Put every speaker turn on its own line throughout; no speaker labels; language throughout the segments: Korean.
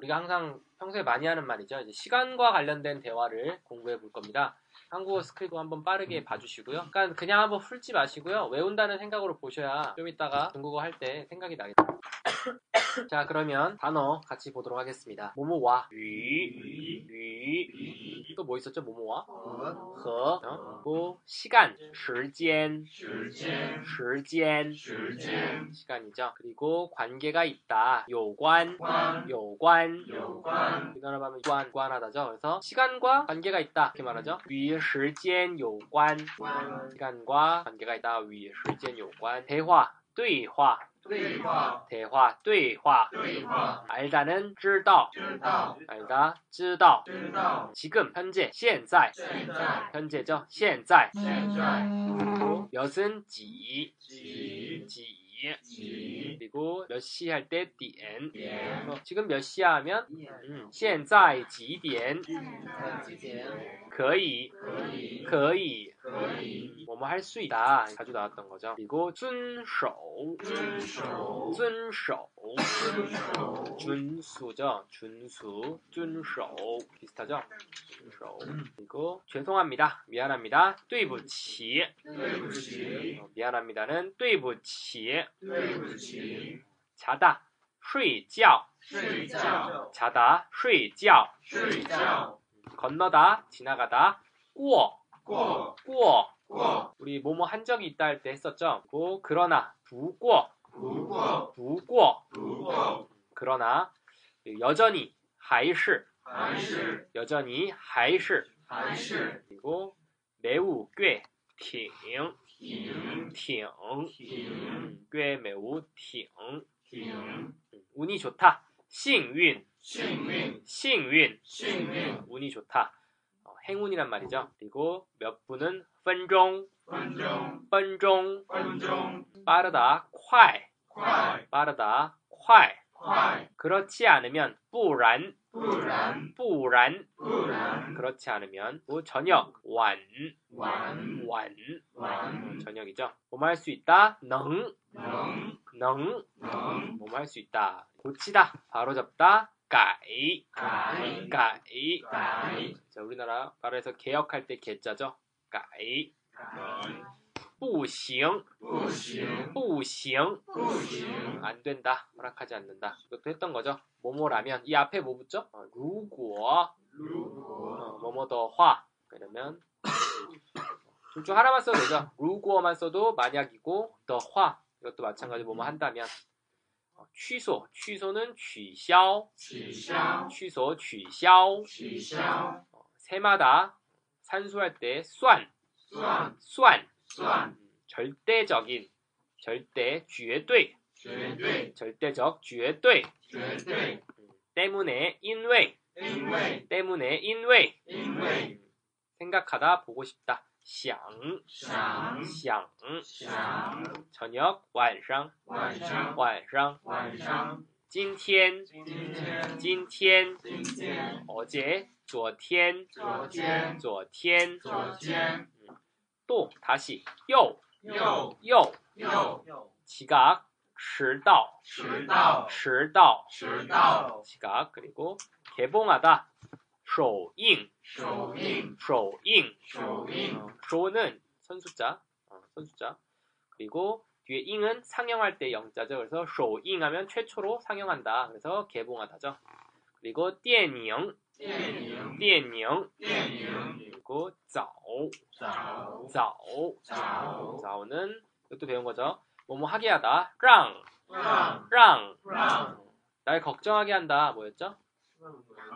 우리가 항상 평소에 많이 하는 말이죠. 이제 시간과 관련된 대화를 공부해 볼 겁니다. 한국어 스크립트 한번 빠르게 봐주시고요. 그러니까 그냥 한번 풀지 마시고요. 외운다는 생각으로 보셔야 좀 이따가 중국어 할 때 생각이 나겠다. 자, 그러면 단어 같이 보도록 하겠습니다. 모모와 위, 위, 또 뭐 있었죠? 모모와 和, 어? 그리고 시간, 时间, 时间, 시간이죠. 그리고 관계가 있다. 有关, 有关, 우리나라 하면 관, 관하다죠. 그래서 시간과 관계가 있다. 이렇게 말하죠. 与时间有关, 시간과 관계가 있다. 与时间有关. 대화, 对话, 대화, 对话. 알다는 知道, 알다, 知道. 지금, 현재, 现在, 현재죠. 现在. 그리고 몇은 几, 几. 그리고 몇 시 할 때 点. 그래서 지금 몇 시야 하면 음, 现在几点?可以,可以. 뭐뭐 할 수 있다. 자주 나왔던 거죠. 그리고 遵守,遵守. 준수죠. 준수, 遵守 비슷하죠. 遵守. 그리고 죄송합니다. 미안합니다. 对不起. 어, 미안합니다는 对不起. 자다, 睡觉. 자다, 睡觉. 건너다, 지나가다, 过, 过. 우리 뭐뭐 한 적이 있다 할 때 했었죠. 그리고 그러나, 不过,不过. 그러나 여전히 还是 여전히 还是 그리고 매우 꽤 挺挺 음, 꽤 매우 挺 음, 운이 좋다 幸运 幸运 운이 좋다 어, 행운이란 말이죠 그리고 몇 분은 分钟分钟 빠르다 快 빠르다 快 그렇지 않으면 不然不然 그렇지 않으면 뭐 저녁 晚晚 저녁이죠 뭐뭐 할 수 있다 能能 뭐뭐 할 수 있다 고치다 바로잡다 까이. 까이. 까이. 자 우리나라 말에서 개혁할 때 개자죠? 까이. 부싱 부싱 부싱 안 된다. 허락하지 않는다. 이것도 했던 거죠? 뭐뭐라면 이 앞에 뭐 붙죠? 어, 루고 어, 뭐뭐 더화. 그러면 둘 중 하나만 써도 되죠? 루고만 써도 만약이고 더화. 이것도 마찬가지로 뭐뭐 한다면 취소 취소는 取消 취소 取消 어, 세마다 산수할 때 蒜, 蒜, 음, 절대적인, 절대, 绝对, 절대적, 绝对, 음, 때문에, 因为, 때문에, 因为, 음, 생각하다, 보고 싶다, 想,想, 저녁, 晚上,晚上,今天,今天, 어제, 昨天,昨天, 또 다시 又又 지각 迟到 迟到 지각 그리고 개봉하다 首映首映 어, 쇼는 선수자 어, 선수자 그리고 뒤에 잉은 상영할 때 영자죠 그래서 首映 하면 최초로 상영한다 그래서 개봉하다죠 그리고 电影电影 그리고 早 早 早는 이것도 배운 거죠. 뭐뭐 하게 하다. 让 让 날 걱정하게 한다. 뭐였죠?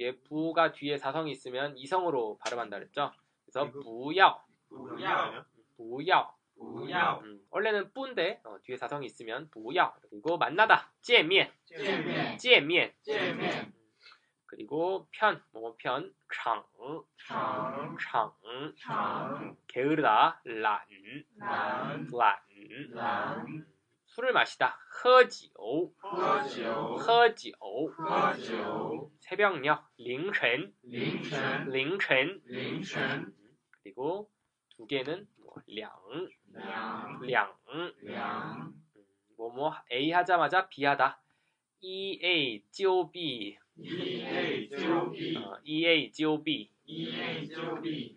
어, 이게 부가 뒤에 사성이 있으면 이성으로 발음한다 그랬죠 그래서 不要
不要
不要
不要
음, 원래는 뿌인데 어, 뒤에 사성이 있으면 不要 그리고 만나다 见面
见面
见面
见面
그리고 편 뭐뭐 편 장,
长
장,
长
게으르다 懒
懒
懒
懒
술을 마시다 喝酒
喝酒
喝酒
喝酒
새벽녘 凌晨
凌晨
凌晨
凌晨
그리고 두 개는 뭐, 两
两
两
两
뭐뭐 A 하자마자 B 하다 E A 揪 B
一 A 九 B
어, E A 揪 B
一 A 九 B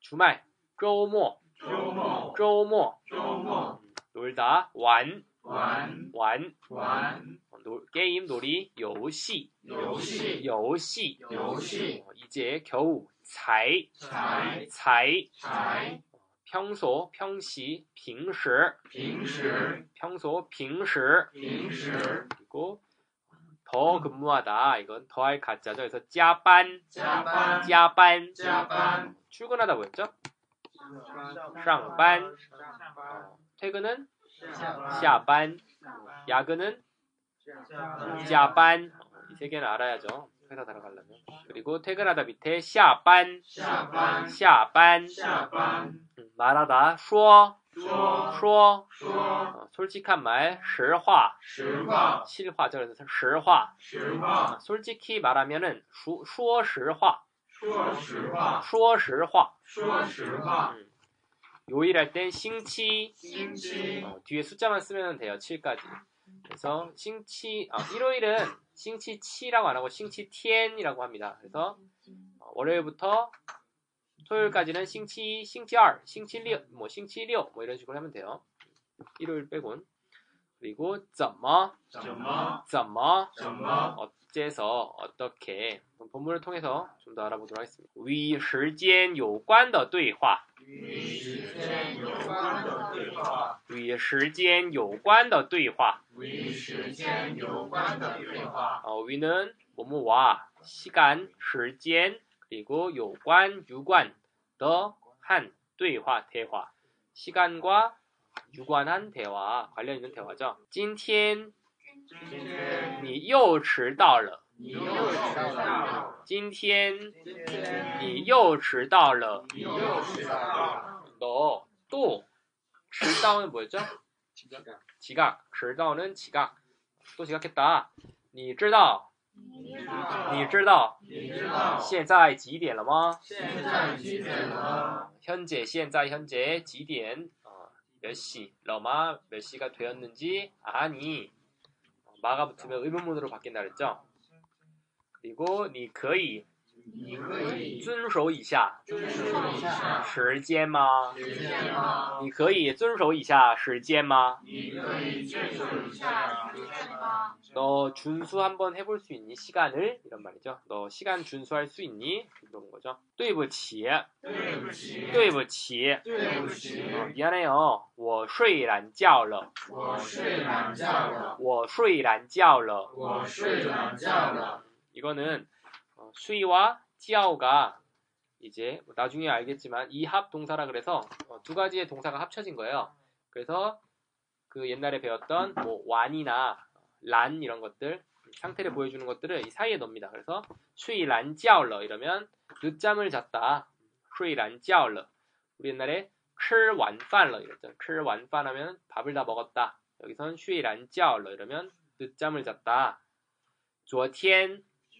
주말 周末
周末
周末
周末
놀다 玩
玩
玩
玩
어, 놀- 게임 놀이 游戏
游戏
游戏
游戏
어, 이제 겨우 才
才
才
才
평소 평시 平时
平时
평소 平时
平时
그리고 더 근무하다 이건 더할 가짜죠 그래서 加班
加班
加班
加班
출근하다 뭐였죠? 上班 어, 퇴근은 下班 야근은 加班이 세 개는 알아야죠 회사 들어가려면 그리고 퇴근하다 밑에 下班
下班
下班
下班
음, 말하다 说
说
说
说
어, 솔직한 말 实话
实话
실화죠 그래서 实话
实话
솔직히 말하면은 说说实话
说实话
说实话
说实话
음. 요일할 땐 싱치,
싱치.
어, 뒤에 숫자만 쓰면 돼요. 7까지. 그래서 싱치 어, 일요일은 싱치 치라고 안 하고 싱치 티엔이라고 합니다. 그래서 어, 월요일부터 토요일까지는 싱치 싱치 R, 싱치 리오, 뭐 싱치 리오 뭐 이런 식으로 하면 돼요. 일요일 빼곤 그리고 점마
점마
점마
어떤
국제에서 어떻게 본문을 통해서 좀 더 알아보도록 하겠습니다. 위 시간
요관의 대화. 위 시간
요관의 대화. 위 시간
요관의 대화. 위 시간
어, 뭐뭐와 시간, 시간 그리고 요관, 유관 더한 대화, 대화. 시간과 유관한 대화, 관련 있는 대화죠. 今天
今天
你又迟到了.
你又迟到了
今天
今天
你又迟到了.
你又迟到了
너 또迟到는 뭐였죠? 지각. 迟到는 지각. 또 지각했다. 你知道你知道
你知道
现在几点了吗?
现在几点了
현재, 现在, 현재, 几点? 어, 몇 시? 러마 몇 시가 되었는지 아니. 마가 붙으면 의문문으로 바뀐다 그랬죠? 그리고
니 거의
遵守一下
遵守一下
时间吗?
时间吗
你可以遵守一下时间吗?
你可以遵守一下时间吗
너 준수 한번 해볼 수 있니? 시간을? 이런 말이죠. 너 시간 준수할 수 있니? 이런 거죠. 对不起,
对不起
对不起,
对不起
어, 미안해요. 我睡懒觉了.
我睡懒觉了
我睡懒觉了.
我睡懒觉了
이거는 어, 수이와 티아오가 이제 뭐 나중에 알겠지만 이 합 동사라 그래서 어, 두 가지의 동사가 합쳐진 거예요. 그래서 그 옛날에 배웠던 뭐 완이나 란 이런 것들 상태를 보여주는 것들을 이 사이에 넣습니다. 그래서 수이 란 찌아올러 이러면 늦잠을 잤다. 수이 란 찌아올러 우리 옛날에 클 완판러 이랬죠. 클 완판하면 밥을 다 먹었다. 여기선 수이 란 찌아올러 이러면 늦잠을 잤다. 昨天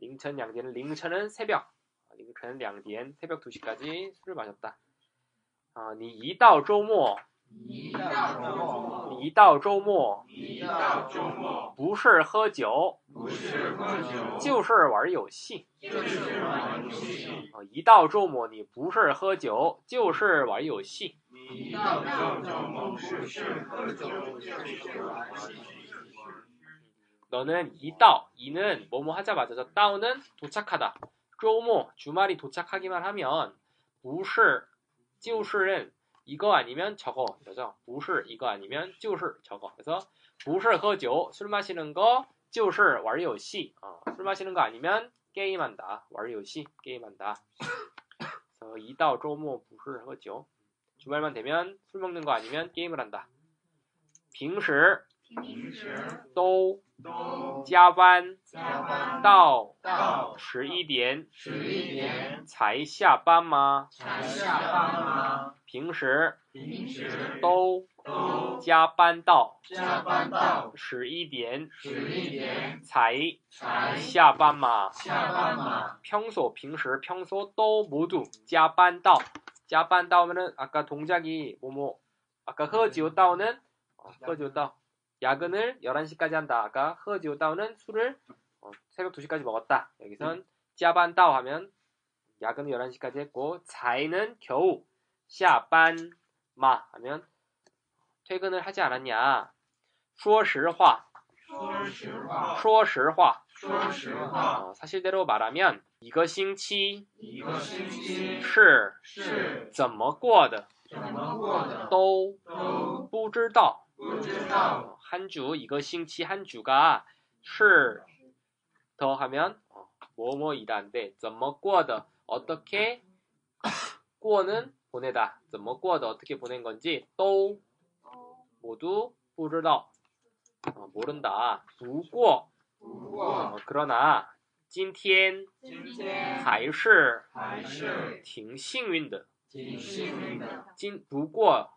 凌晨两点 凌晨은 새벽 凌晨两点 새벽 2시까지 술을 마셨다. 아, 你一到周末
一到周末，
你一到周末
一到周末，
不是喝酒
不是喝酒，
就是玩游戏。
就是玩游戏。
啊，一到周末你不是喝酒就是玩游戏。
一到周末，不是喝酒，就是玩游戏。
너는 이따오 이는 뭐뭐 하자마자서 따오는 도착하다. 쪼모 주말이 도착하기만 하면 무시 찌우시는 이거 아니면 저거 이러죠. 무시 이거 아니면 찌우시 저거. 그래서 무시 허죠 술 마시는 거 찌우시 와리오시 어, 술 마시는 거 아니면 게임한다. 와리오시 게임한다. 이따오 쪼모 무시 허죠 주말만 되면 술 먹는 거 아니면 게임을 한다. 平时
平时
都
都
加班
加班
到
到
十一点
十一点
才下班吗？
才下班吗？
平时
平时
都
都
加班到
加班到
十一点
十一点
才
才
下班吗？
下班吗？
평소平时 평소 또 모두 加班到 加班到면 아까 동작이 뭐뭐 아까 허지오 다오는 어, 허지오 다오 야근을 11시까지 한다. 아까 허지오 다오는 술을 어, 새벽 2시까지 먹었다. 여기선 加班 다오 하면 야근을 11시까지 했고 才는 겨우 下班마 하면 퇴근을 하지 않았냐. 说实话
说实话，
说实话
说实话，
어, 사실대로 말하면 一个星期
一个星期
是
是
怎么过的
怎么过的
都
都
不知道。
不知道。
어, 한 주, 이거 싱치 한 주가 是 더하면 어, 뭐뭐이다인데 怎么过的 어떻게 过는 보내다 怎么过的 어떻게 보낸 건지 또 모두 不知道 어, 모른다 不过
不过
어, 그러나 今天
今天
还是
还是
挺幸运的
挺幸运的。
今不过
不过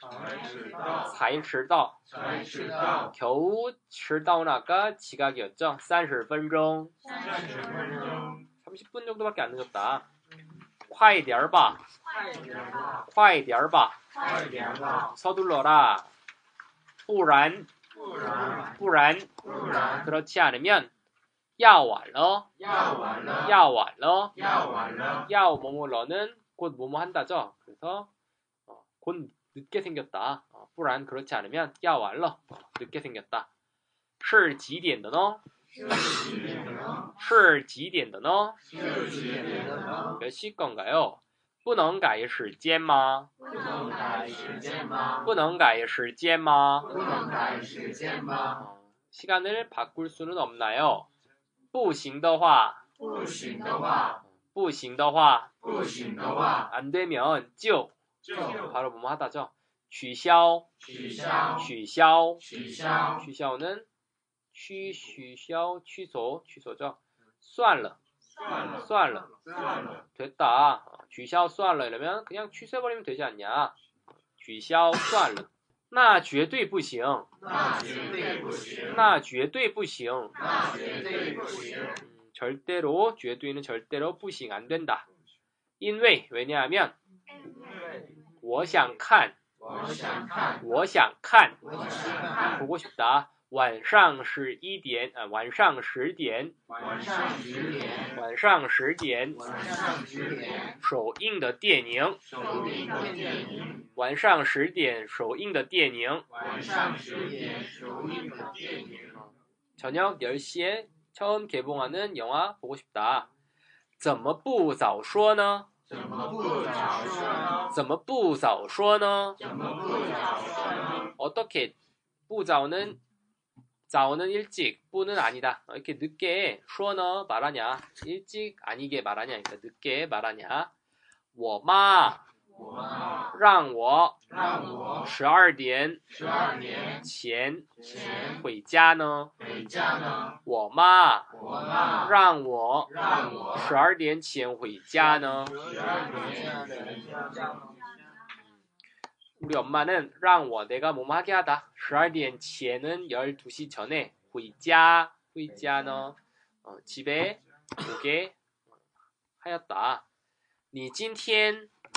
才知道，
才迟到.
才知道，
겨우 迟到는 아까 지각이었죠. 30分钟.
三十分钟，
30분 정도밖에 안 늦었다. 快点儿吧.
快点吧，
快点儿吧.
快点吧，
서둘러라. 不然,
不然
不然,
不然
그렇지 않으면 要晚了,
要晚了，
要晚了,
要晚了，
要뭐뭐러는 곧 뭐뭐 한다죠. 그래서 어, 곧 늦게 생겼다. 어, 不然 그렇지 않으면 要晚了. 어, 늦게 생겼다. 是几点的呢?
是几点的呢？
是几点的呢?
是几点的呢？
몇 시 건가요? 不能改时间吗?
不能改时间吗？
不能改时间吗?
不能改时间吗？
어, 시간을 바꿀 수는 없나요? 不行的话,
不行的话，
不行的话,
不行的话，
안 되면 就
就
바로 뭐뭐 하다죠. 取消,
取消，
取消,
取消，
取消는 취, 取消, 취소, 취소죠. 算了,
算了，
算了,
算了，
됐다. 取消算了 이러면 그냥 취소해버리면 되지 않냐. 取消算了.那绝对不行.
那绝对不行，
那绝对不行.
那绝对不行，
음, 절대로 绝对는 절대로 不行 안 된다. 因为 왜냐하면 我想看,
我想看，
我想看,
我想看，
보고 싶다. 晚上十一点, 아, 晚上十点,
晚上十点，
晚上十点
晚上十点，
首映的电影,
首映的电影，
晚上十点首映的电影,
晚上十点首映的电影，
저녁 10시에 처음 개봉하는 영화 보고 싶다. 怎么不早说呢?
怎么不早说呢？
怎么不早说呢?
怎么不早说呢？
어떻게 부자오는 자오는 일찍 뿌는 아니다. 어, 이렇게 늦게 쇼너 말하냐? 일찍 아니게 말하냐? 그러니까 늦게 말하냐? 我妈
我妈
让我
让我
十二点
十二年
前
前
回家呢？
回家呢，
我妈
我妈
让我
让我
十二点前回家呢？
十二年前
우리 엄마는 让我 내가 뭐뭐 하게 하다. 12点 前은 12시 전에 回家 回家는 어, 집에 오게 하였다. 你今天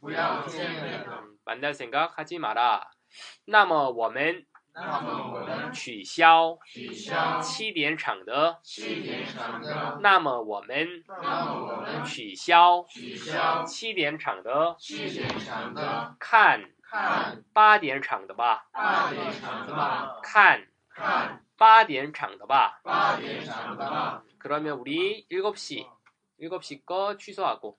不要见面了。
음, 만날 생각 하지 마라 那么我们
那么我们
取消
取消
七点场的
七点场的，
那么我们
那么我们
取消
取消
七点场的
七点场的，
看
看
八点场的吧
八点场的吧，
看
看
八点场的吧
八点场的吧。
그러면 우리 7시 7시 거 취소하고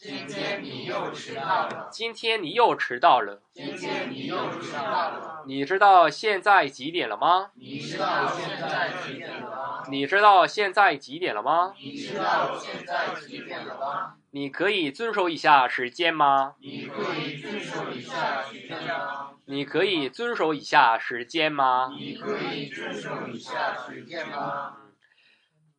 今天你又迟到了，
今天你又迟到了
今天你又迟到了。
你知道现在几点了吗
你知道现在几点了吗？
你知道现在几点了吗
你知道现在几点了吗？
你可以遵守一下时间吗？
你可以遵守一下时间吗？
你可以遵守一下时间吗？
你可以遵守一下时间吗？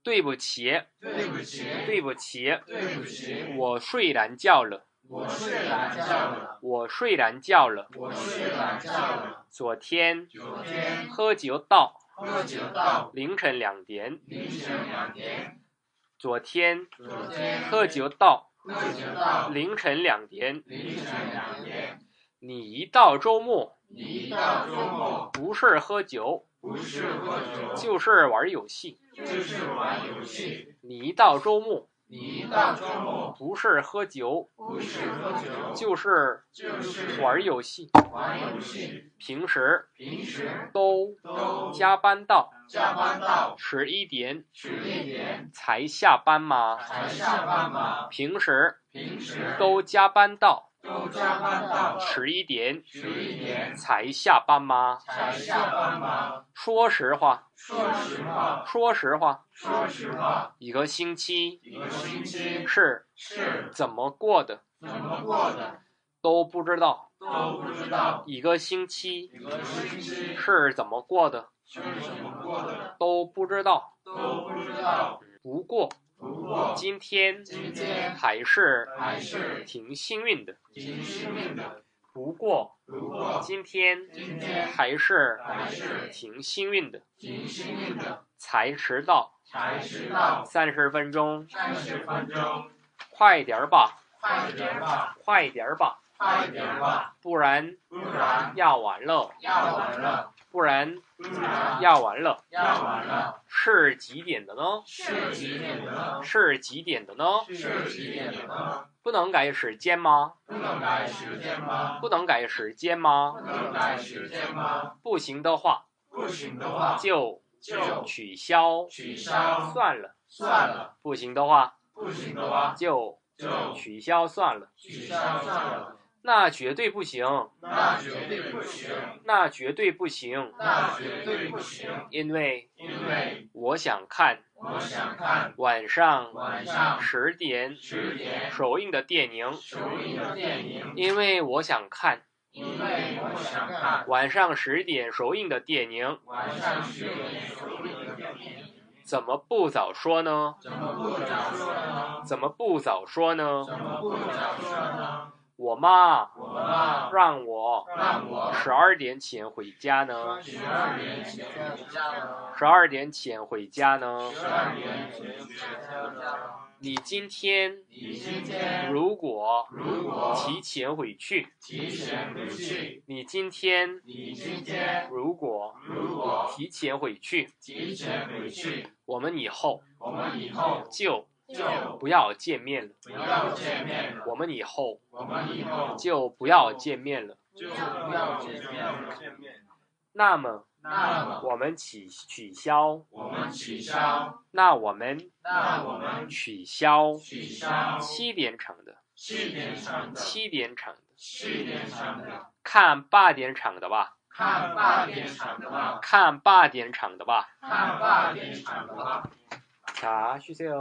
对不起，
对不起，
对不起，
对不起，
我睡懒觉了，
我睡懒觉了，
我睡懒觉了。
我睡懒觉了。
昨天。
昨天。
喝酒到。
喝酒到。
凌晨两点。
凌晨两点，
昨天。
昨天。
喝酒到。
喝酒到。
凌晨两点。
凌晨两点。
你一到周末。
你一到周末。
不是喝酒
不是喝酒
就是玩游戏。
就是玩游戏，
你一到周末
你一到周末
不是喝酒
不是喝酒
就是
就是
玩游戏。
玩游戏，
平时
平时
都
都
加班到
加班到
十一点
十一点
才下班吗？
才下班吗？
平时
平时
都加班到
都加班到
十一点
十一点。
才下班吗？
才下班吗？
说实话，
说实话，
说实话，
说实话，
一个星期。
一个星期。
是。
是。
怎么过的？
怎么过的？
都不知道，
都不知道，
一个星期。
一个星期。
是怎么过的？
是怎么过的？
都不知道。
都不知道。
不过
不过
今天还是
还是
挺幸运的。不过今天还是
还是
挺幸运的。才迟到，
才迟到。
三十分钟，
三十分钟，
快点儿吧，
快点儿吧，
快点儿吧。
快点吧，
不然
不然
要完了，
要完了，
不然
不然
要完了。
要完了。
是几点的呢？
是几点的呢？
是几点的呢？
是几点的呢？
不能改时间吗？
不能改时间吗？
不能改时间吗
不？能改时间吗？
不行的话
不行的话
就
就
取消
取消
算了。
算了，
不行的话
不行的话
就
就
取消算了。
取消算了。
那绝对不行，
那绝对不行，
那绝对不行，
那绝对不行，
因为
因为
我想看
我想看
晚上
晚上
十点
十点
首映的电影，
首映的电影，
因为我想看
因为我想看
晚上十点首映的电影，
晚上十点首映的电影。
怎么不早说呢？
怎么不早说呢？
怎么不早说呢？
怎么不早说呢？
我妈
我妈
让我
让我
十二点前回家呢。
十二点前回家呢。
十二点前回家呢。
十二点前回家呢。
你今天
你今天
如果
如果
提前回去，
提前回去，
你今天
你今天
如果
如果
提前回去，
提前回去，
我们以后
我们以后
就
就
不要见面了。
不要见面了。
我们以后
我们以后
就不要见面了。
就不要见面了。
那么
那么
我们取取消，
我们取消，
那我们
那我们
取消
取消
七点场的，
七点场的，
七点场的，
七点场的，
看八点场的吧，
看八点场的吧，
看八点场的吧。
看八点场的吧。
자, 쉬세요.